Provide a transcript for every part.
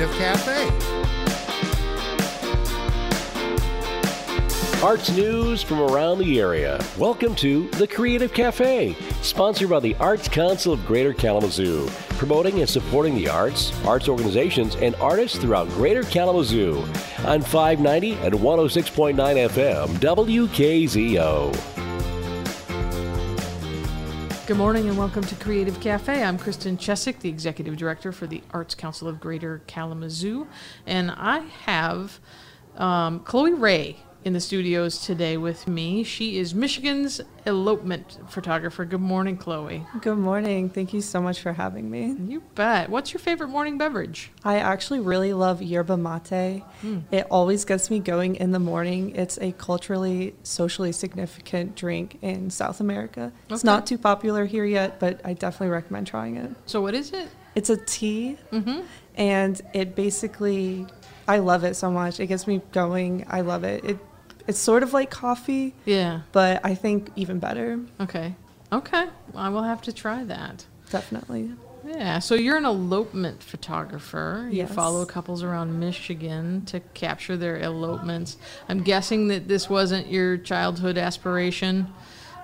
Creative Cafe. Arts news from around the area. Welcome to The Creative Cafe, sponsored by the Arts Council of Greater Kalamazoo, promoting and supporting the arts, arts organizations, and artists throughout Greater Kalamazoo on 590 and 106.9 FM WKZO. Good morning and welcome to Creative Cafe. I'm Kristen Chesak, the Executive Director for the Arts Council of Greater Kalamazoo, and I have um, Chloe Ray in the studios today with me. She is Michigan's elopement photographer. Good morning, Chloe. Good morning. Thank you so much for having me. You bet. What's your favorite morning beverage? I actually really love yerba mate. Mm. It always gets me going in the morning. It's a culturally, socially significant drink in South America. It's not too popular here yet, but I definitely recommend trying it. So, what is it? It's a tea, Mm-hmm. and it basically, I love it so much. It gets me going. I love it. It, it's sort of like coffee, Yeah. but I think even better. Okay. Okay. I will have to try that. Definitely. Yeah, so you're an elopement photographer. You Yes. follow couples around Michigan to capture their elopements. I'm guessing that this wasn't your childhood aspiration,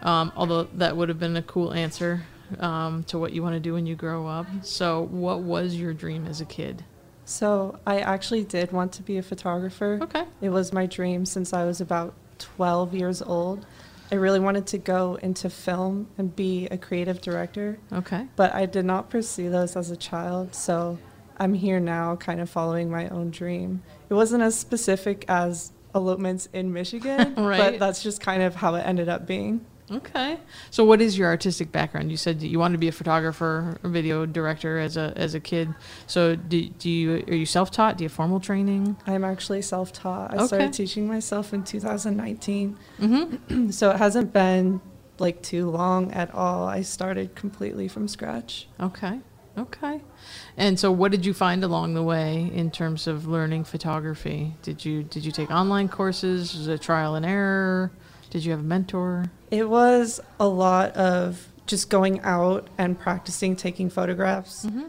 um, although that would have been a cool answer um, to what you want to do when you grow up. So, what was your dream as a kid? So I actually did want to be a photographer. Okay. It was my dream since I was about 12 years old. I really wanted to go into film and be a creative director, Okay. but I did not pursue those as a child. So I'm here now, kind of following my own dream. It wasn't as specific as elopements in Michigan, Right. but that's just kind of how it ended up being. Okay. So, what is your artistic background? You said that you wanted to be a photographer or video director as a as a kid. So, do, do you are you self taught? Do you have formal training? I'm actually self taught. I Okay. started teaching myself in 2019. Mm-hmm. So it hasn't been like too long at all. I started completely from scratch. Okay. Okay. And so what did you find along the way in terms of learning photography? Did you did you take online courses? Was it trial and error? Did you have a mentor? It was a lot of just going out and practicing taking photographs. Mm-hmm.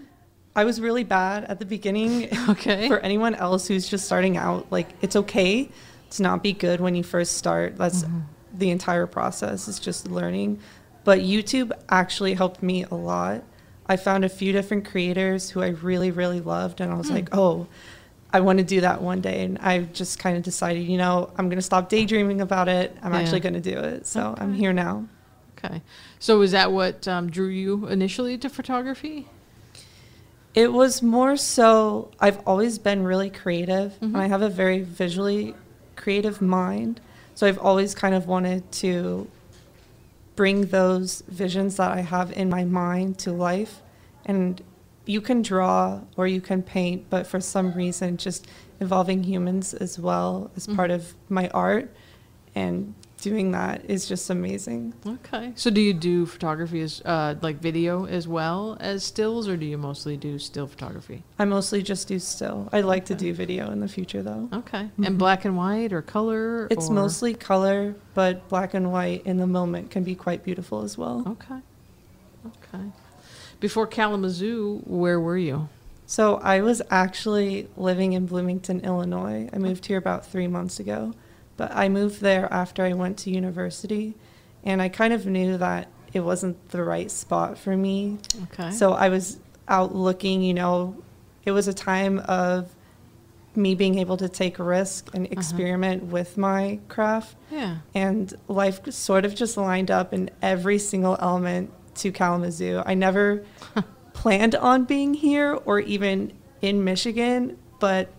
I was really bad at the beginning. Okay. For anyone else who's just starting out, like it's okay to not be good when you first start. That's mm-hmm. the entire process. It's just learning. But YouTube actually helped me a lot. I found a few different creators who I really, really loved, and I was hmm. like, oh, I want to do that one day. And I just kind of decided, you know, I'm going to stop daydreaming about it. I'm Yeah. actually going to do it. So I'm here now. Okay. So is that what um, drew you initially to photography? It was more so, I've always been really creative, Mhm. and I have a very visually creative mind. So I've always kind of wanted to bring those visions that I have in my mind to life. And you can draw or you can paint, but for some reason, just involving humans as well as Mhm. part of my art and doing that is just amazing. Okay. So do you do photography as uh, like video as well as stills, or do you mostly do still photography? I mostly just do still. I'd like to do video in the future though. Okay. Mhm. And black and white or color? It's or- mostly color, but black and white in the moment can be quite beautiful as well. Okay. Okay. Before Kalamazoo, where were you? So I was actually living in Bloomington, Illinois. I moved here about three months ago, but I moved there after I went to university, and I kind of knew that it wasn't the right spot for me. Okay. So I was out looking, you know, it was a time of me being able to take risk and uh-huh. experiment with my craft. yeah. and life sort of just lined up in every single element to Kalamazoo. I never planned on being here or even in Michigan, but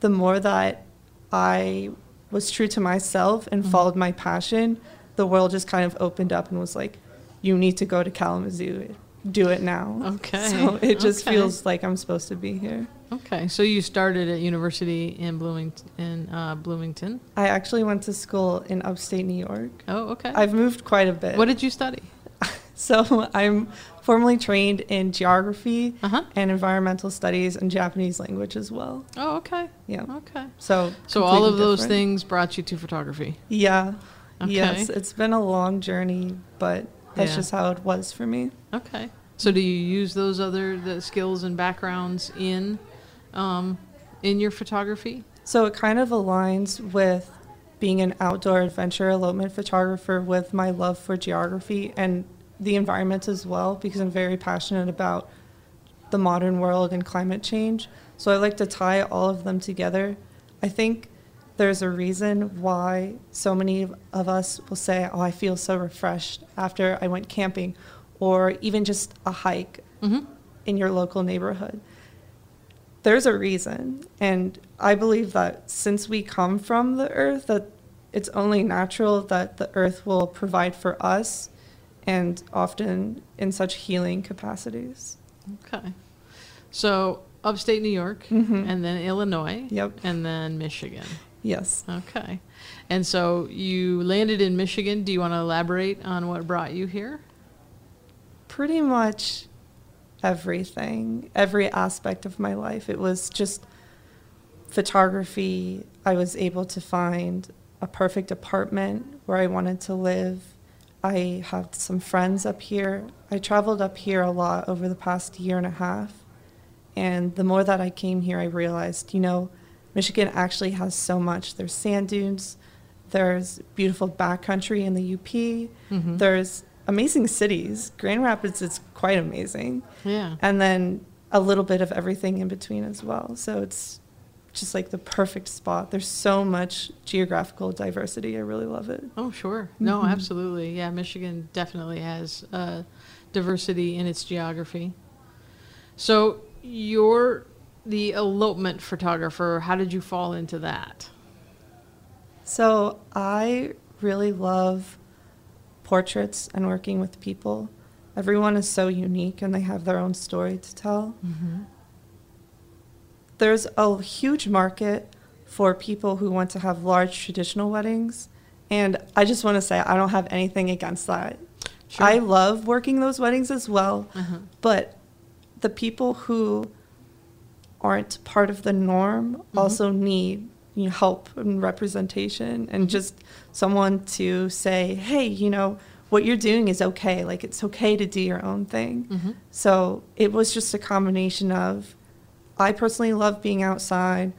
the more that I was true to myself and Mhm. followed my passion, the world just kind of opened up and was like, you need to go to Kalamazoo. Do it now. Okay, So it just okay. feels like I'm supposed to be here. Okay. So you started at university in Bloomington. In uh, Bloomington. I actually went to school in upstate New York. Oh, okay. I've moved quite a bit. what did you study? So I'm formally trained in geography Uh huh. and environmental studies and Japanese language as well. Oh, okay. Yeah. Okay. So So all of those different. things brought you to photography. Yeah. Okay. Yes, it's been a long journey, but that's Yeah. just how it was for me. Okay. So do you use those other the skills and backgrounds in um, in your photography? So it kind of aligns with being an outdoor adventure elopement photographer with my love for geography and the environment as well, because I'm very passionate about the modern world and climate change. So I like to tie all of them together. I think there's a reason why so many of us will say, Oh, I feel so refreshed after I went camping, or even just a hike Mm-hmm. in your local neighborhood. There's a reason, and I believe that since we come from the earth, that it's only natural that the earth will provide for us, and often in such healing capacities. Okay. So upstate New York, Mhm. and then Illinois, Yep. and then Michigan. Yes. Okay. And so you landed in Michigan. Do you want to elaborate on what brought you here? Pretty much everything, every aspect of my life. It was just photography. I was able to find a perfect apartment where I wanted to live. I have some friends up here. I traveled up here a lot over the past year and a half. And the more that I came here, I realized, you know, Michigan actually has so much. There's sand dunes, there's beautiful backcountry in the UP, Mhm. there's amazing cities. Grand Rapids is quite amazing. Yeah. And then a little bit of everything in between as well. So it's just like the perfect spot. There's so much geographical diversity. I really love it. Oh, sure. No, Mhm. absolutely. Yeah, Michigan definitely has uh, diversity in its geography. So you're the elopement photographer. How did you fall into that? So I really love portraits and working with people. Everyone is so unique and they have their own story to tell. Mm-hmm. There's a huge market for people who want to have large traditional weddings. And I just want to say, I don't have anything against that. Sure. I love working those weddings as well. Uh-huh. But the people who aren't part of the norm also need you know, help and representation and just someone to say, hey, you know, what you're doing is okay. Like, it's okay to do your own thing. Mhm. So it was just a combination of I personally love being outside.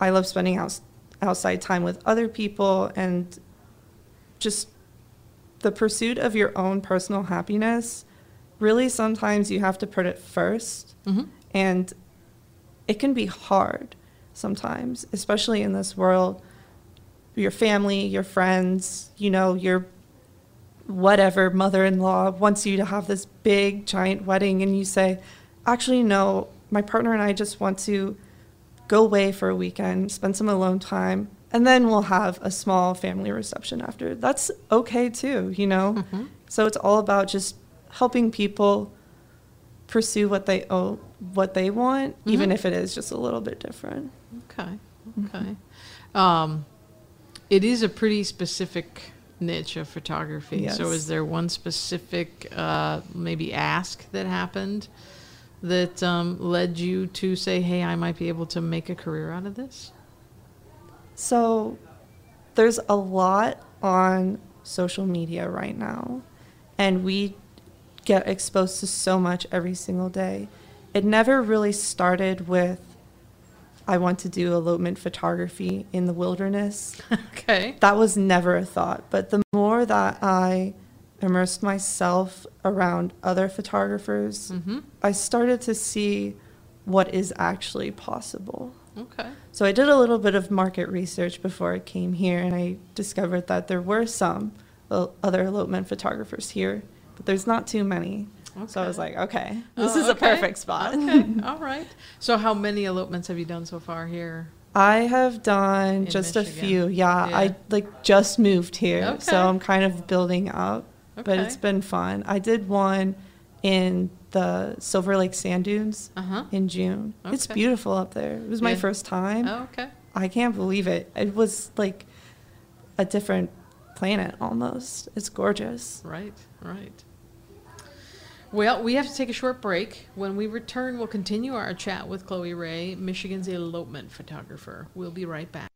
I love spending outs outside time with other people and just the pursuit of your own personal happiness. Really, sometimes you have to put it first. Mhm. And it can be hard sometimes, especially in this world. Your family, your friends, you know, your whatever mother in law wants you to have this big, giant wedding, and you say, actually, no, my partner and I just want to go away for a weekend, spend some alone time, and then we'll have a small family reception after. That's okay too, you know? Mhm. So it's all about just helping people pursue what they owe, what they want, even Mhm. if it is just a little bit different. Okay. Okay. Um, it is a pretty specific niche of photography. So, is there one specific, uh, maybe ask that happened that um, led you to say, "Hey, I might be able to make a career out of this"? So there's a lot on social media right now, and we get exposed to so much every single day. It never really started with, I want to do elopement photography in the wilderness. Okay. that was never a thought. But the more that I immersed myself around other photographers, Mm-hmm. I started to see what is actually possible. Okay. So I did a little bit of market research before I came here, and I discovered that there were some other elopement photographers here, but there's not too many. Okay. So I was like, okay, this Oh, is a perfect spot. Okay. All right. So, how many elopements have you done so far here? I have done In just a few. Yeah, Yeah. I like just moved here, Okay. so I'm kind of building up. But it's been fun. I did one in the Silver Lake Sand Dunes Uh huh. in June. It's beautiful up there. It was my Yeah. first time. Oh, okay. I can't believe it. It was like a different planet almost. It's gorgeous. Right, right. Well, we have to take a short break. When we return, we'll continue our chat with Chloe Ray, Michigan's elopement photographer. We'll be right back.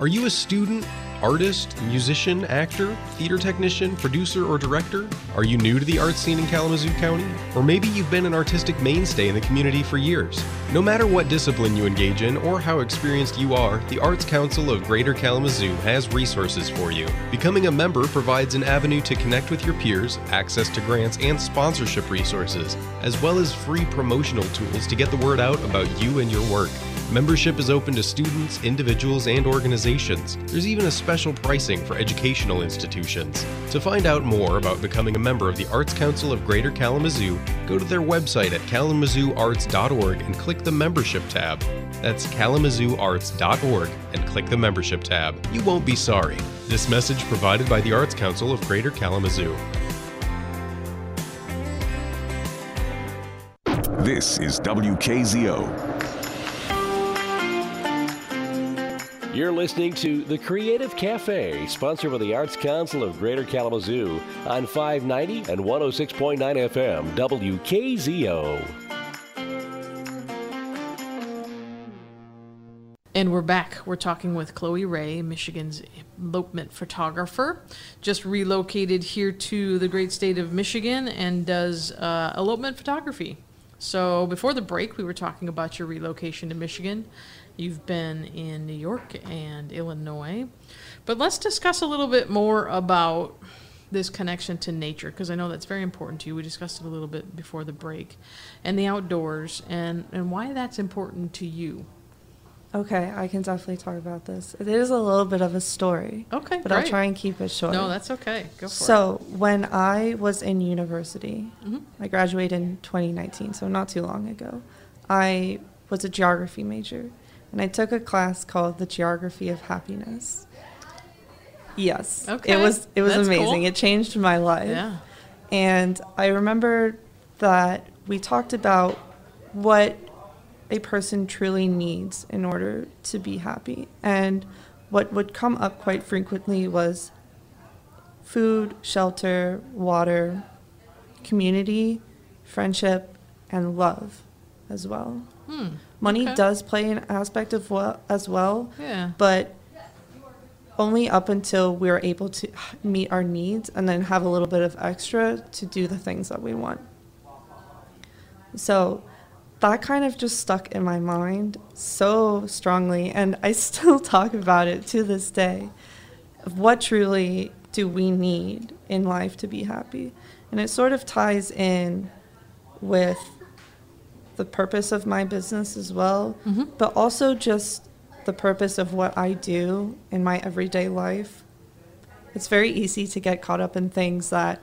Are you a student artist, musician, actor, theater technician, producer, or director? Are you new to the art scene in Kalamazoo County? Or maybe you've been an artistic mainstay in the community for years. No matter what discipline you engage in or how experienced you are, the Arts Council of Greater Kalamazoo has resources for you. Becoming a member provides an avenue to connect with your peers, access to grants and sponsorship resources, as well as free promotional tools to get the word out about you and your work. Membership is open to students, individuals, and organizations. There's even a special pricing for educational institutions. To find out more about becoming a member of the Arts Council of Greater Kalamazoo, go to their website at kalamazooarts.org and click the membership tab. That's kalamazooarts.org and click the membership tab. You won't be sorry. This message provided by the Arts Council of Greater Kalamazoo. This is WKZO. You're listening to The Creative Cafe, sponsored by the Arts Council of Greater Kalamazoo on 590 and 106.9 FM, WKZO. And we're back. We're talking with Chloe Ray, Michigan's elopement photographer, just relocated here to the great state of Michigan and does uh, elopement photography. So before the break, we were talking about your relocation to Michigan. You've been in New York and Illinois. But let's discuss a little bit more about this connection to nature because I know that's very important to you. We discussed it a little bit before the break and the outdoors and, and why that's important to you. Okay, I can definitely talk about this. It is a little bit of a story. Okay, But I'll try and keep it short. No, that's okay. Go for it. So, when I was in university, Mhm. I graduated in 2019, so not too long ago. I was a geography major, and I took a class called the Geography of Happiness. Yes, Okay, it was it was that's amazing. cool. It changed my life. Yeah. And I remember that we talked about what a person truly needs in order to be happy. And what would come up quite frequently was food, shelter, water, community, friendship, and love as well. Hmm. Money Okay. does play an aspect of well as well, Yeah. but only up until we're able to meet our needs and then have a little bit of extra to do the things that we want. So that kind of just stuck in my mind so strongly, and I still talk about it to this day. Of what truly do we need in life to be happy? And it sort of ties in with the purpose of my business as well, mm-hmm. but also just the purpose of what I do in my everyday life. It's very easy to get caught up in things that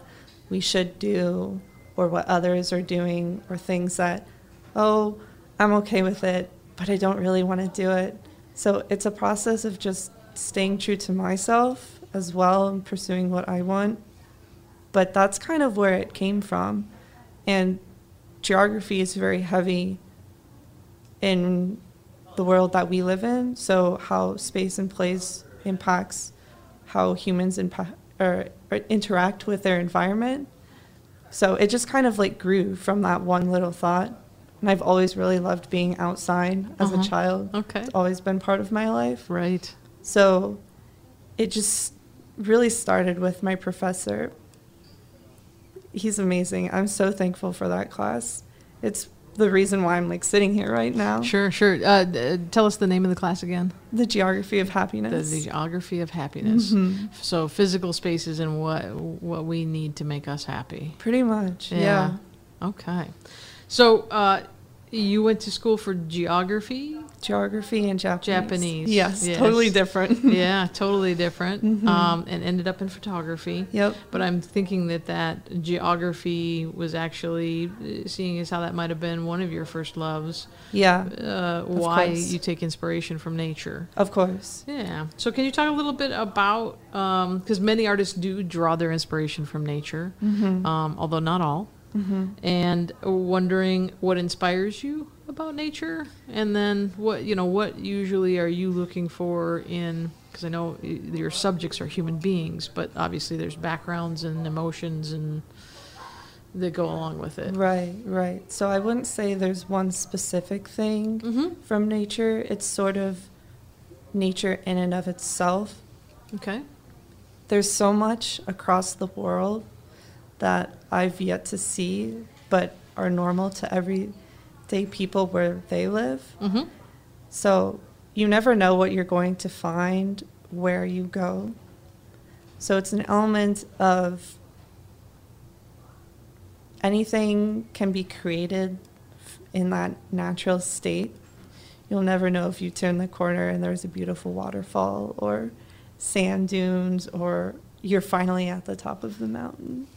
we should do or what others are doing or things that, oh, I'm okay with it, but I don't really want to do it. So it's a process of just staying true to myself as well and pursuing what I want. But that's kind of where it came from. And geography is very heavy in the world that we live in. So how space and place impacts how humans impa- or, or interact with their environment. So it just kind of like grew from that one little thought. And I've always really loved being outside as Uh-huh. a child. Okay. It's always been part of my life. Right. So it just really started with my professor. He's amazing. I'm so thankful for that class. It's the reason why I'm like sitting here right now. Sure, sure. Uh, d- tell us the name of the class again. The geography of happiness. the geography of happiness. Mhm. So physical spaces and what what we need to make us happy. Pretty much. Yeah. Okay. So uh, you went to school for geography. Geography and Japanese. Japanese, Yes, yes. totally different. yeah, totally different. Mhm. Um, and ended up in photography. Yep. But I'm thinking that that geography was actually, uh, seeing as how that might have been one of your first loves, Yeah. uh, why course. you take inspiration from nature. Of course. Yeah. So can you talk a little bit about because many artists do draw their inspiration from nature, Mm-hmm. um, although not all. And wondering what inspires you about nature, and then what you know what usually are you looking for in because I know your subjects are human beings, but obviously there's backgrounds and emotions and that go along with it. Right, right. So I wouldn't say there's one specific thing Mm-hmm. from nature. It's sort of nature in and of itself. Okay. There's so much across the world that I've yet to see, but are normal to everyday people where they live. Mm-hmm. So you never know what you're going to find where you go. So it's an element of anything can be created in that natural state. You'll never know if you turn the corner and there's a beautiful waterfall or sand dunes or you're finally at the top of the mountain.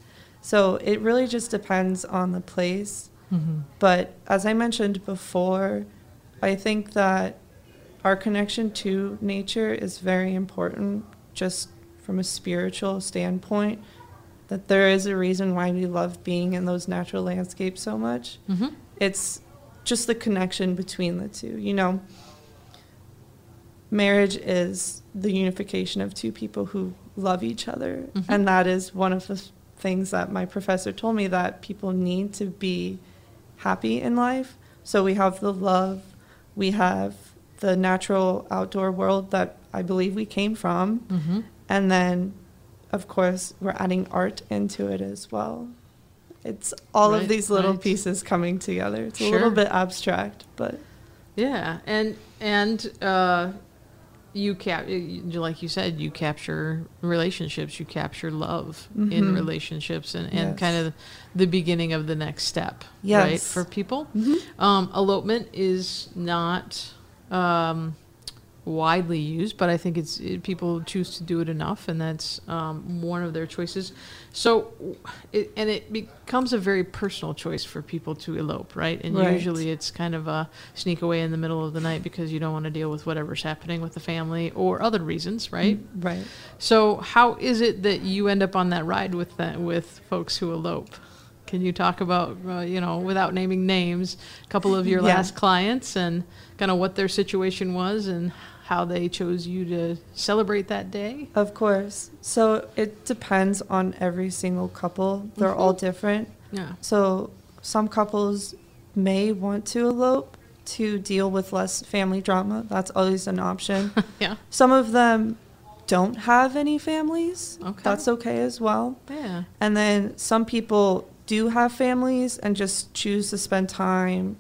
So it really just depends on the place. Mm-hmm. But as I mentioned before, I think that our connection to nature is very important just from a spiritual standpoint. That there is a reason why we love being in those natural landscapes so much. Mm-hmm. It's just the connection between the two. You know, marriage is the unification of two people who love each other. Mhm. And that is one of the things that my professor told me that people need to be happy in life. So we have the love, we have the natural outdoor world that I believe we came from. Mm-hmm. And then, of course, we're adding art into it as well. It's all Right, of these little right. pieces coming together. It's a little bit abstract, but Yeah, and and uh, you cap like you said, you capture relationships, you capture love in Mhm. relationships, and, and Yes. kind of the beginning of the next step, right, for people. Mhm. Um, elopement is not um, widely used, but I think it's it, people choose to do it enough, and that's um, one of their choices. So, it, and it becomes a very personal choice for people to elope, right? And Right. usually it's kind of a sneak away in the middle of the night because you don't want to deal with whatever's happening with the family or other reasons, right? right. So, how is it that you end up on that ride with that, with folks who elope? Can you talk about, uh, you know, without naming names, a couple of your Yeah. last clients and kind of what their situation was and how they chose you to celebrate that day? Of course. So it depends on every single couple. They're all mm-hmm. different. Yeah. So some couples may want to elope to deal with less family drama. That's always an option. Yeah. some of them don't have any families. Okay. That's okay as well. Yeah. And then some people do have families and just choose to spend time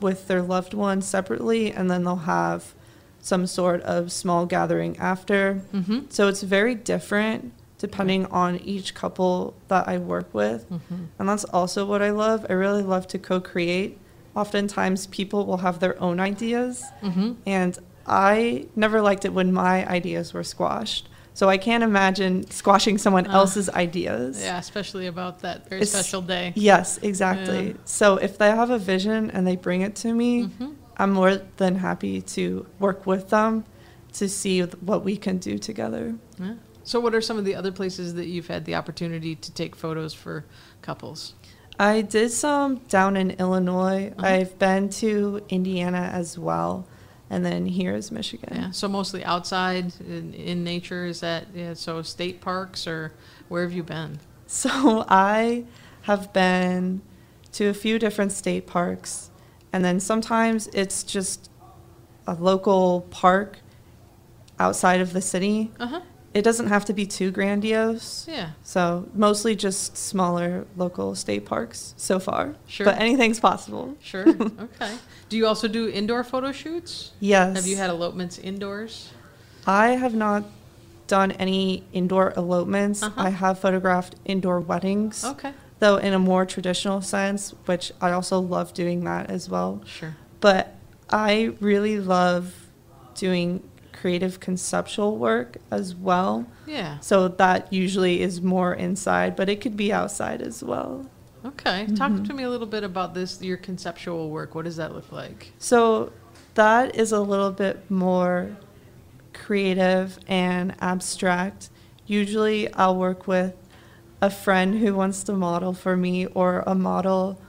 with their loved ones separately, and then they'll have some sort of small gathering after. Mm-hmm. So it's very different depending on each couple that I work with. Mm-hmm. And that's also what I love. I really love to co create. Oftentimes, people will have their own ideas, Mm-hmm. and I never liked it when my ideas were squashed. So I can't imagine squashing someone Ah. else's ideas. Yeah, especially about that very It's- special day. Yes, exactly. Yeah. So if they have a vision and they bring it to me, Mhm. I'm more than happy to work with them to see what we can do together. Yeah. So, what are some of the other places that you've had the opportunity to take photos for couples? I did some down in Illinois. Uh-huh. I've been to Indiana as well. And then here is Michigan. Yeah, so mostly outside in, in nature. Is that yeah? So state parks or where have you been? So I have been to a few different state parks. And then sometimes it's just a local park outside of the city. Uh huh. It doesn't have to be too grandiose. Yeah. So mostly just smaller local state parks so far. Sure. But anything's possible. Sure. okay. Do you also do indoor photo shoots? Yes. Have you had elopements indoors? I have not done any indoor elopements. Uh-huh. I have photographed indoor weddings. Okay. Though in a more traditional sense, which I also love doing that as well. Sure. But I really love doing creative conceptual work as well. Yeah. So that usually is more inside, but it could be outside as well. Okay. Talk mm-hmm. to me a little bit about this. Your conceptual work. What does that look like? So that is a little bit more creative and abstract. Usually I'll work with a friend who wants to model for me or a model,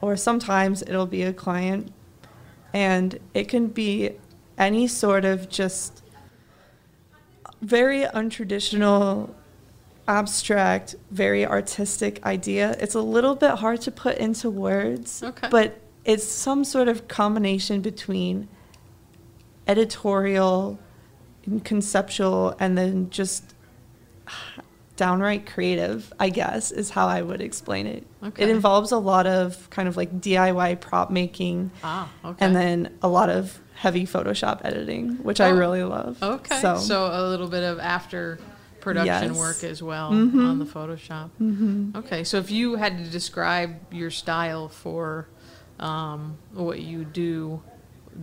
or sometimes it'll be a client. And it can be any sort of just very untraditional, abstract, very artistic idea. It's a little bit hard to put into words, Okay. but it's some sort of combination between editorial, and conceptual and then just downright creative, I guess, is how I would explain it. Okay. It involves a lot of kind of like DIY prop making Ah, okay. and then a lot of heavy Photoshop editing, which I Oh, really love. Okay. So, So, a little bit of after production Yes. work as well Mm-hmm. on the Photoshop. Mm-hmm. Okay. So if you had to describe your style for um, what you do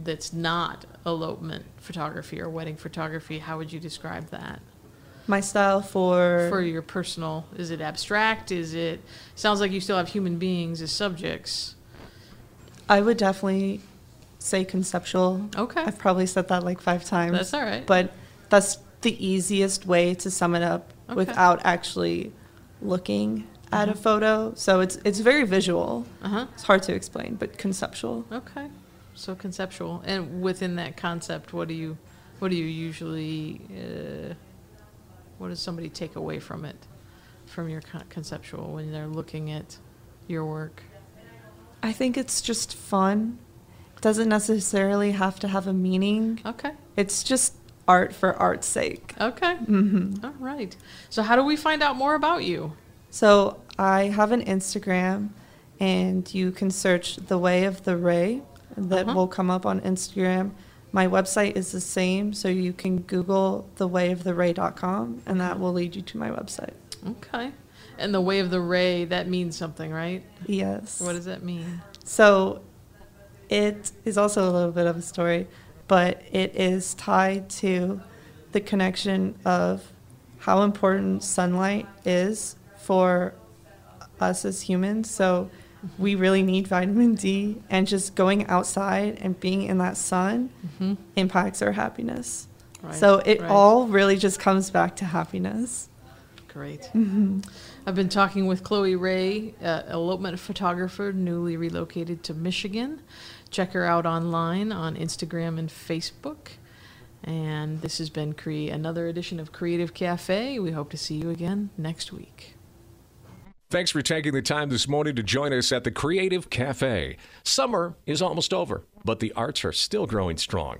that's not elopement photography or wedding photography, how would you describe that? My style for, For your personal, is it abstract? Is it sounds like you still have human beings as subjects? I would definitely say conceptual. Okay. I've probably said that like five times. That's all right. But that's the easiest way to sum it up Okay. without actually looking at a photo. So it's it's very visual. Uh huh. It's hard to explain, but conceptual. Okay, so conceptual, and within that concept, what do you, what do you usually, uh, what does somebody take away from it, from your con- conceptual when they're looking at your work? I think it's just fun. It doesn't necessarily have to have a meaning. Okay, It's just art for art's sake. okay, mm-hmm. All right. So how do we find out more about you? So I have an Instagram, and you can search the way of the ray. That Uh-huh. will come up on Instagram. My website is the same, so you can Google thewayoftheray.com, and that will lead you to my website. Okay, and the way of the ray that means something, right? Yes. What does that mean? So it is also a little bit of a story, but it is tied to the connection of how important sunlight is for us as humans. So we really need vitamin D, and just going outside and being in that sun impacts our happiness. Right, so it right. all really just comes back to happiness. Great. I've been talking with Chloe Ray, uh, elopement photographer, newly relocated to Michigan. Check her out online on Instagram and Facebook. And this has been Cre- another edition of Creative Cafe. We hope to see you again next week. Thanks for taking the time this morning to join us at the Creative Cafe. Summer is almost over, but the arts are still growing strong.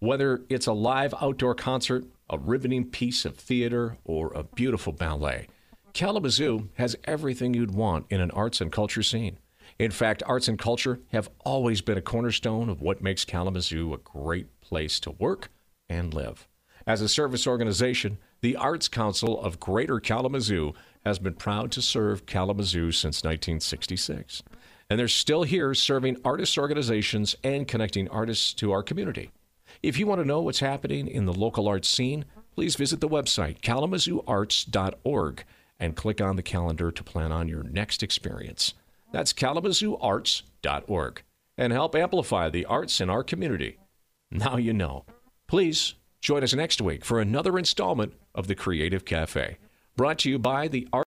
Whether it's a live outdoor concert, a riveting piece of theater, or a beautiful ballet, Kalamazoo has everything you'd want in an arts and culture scene. In fact, arts and culture have always been a cornerstone of what makes Kalamazoo a great place to work and live. As a service organization, the Arts Council of Greater Kalamazoo has been proud to serve Kalamazoo since 1966. And they're still here serving artists' organizations and connecting artists to our community. If you want to know what's happening in the local arts scene, please visit the website kalamazooarts.org and click on the calendar to plan on your next experience. That's kalamazooarts.org and help amplify the arts in our community. Now you know. Please join us next week for another installment of the Creative Cafe, brought to you by the Art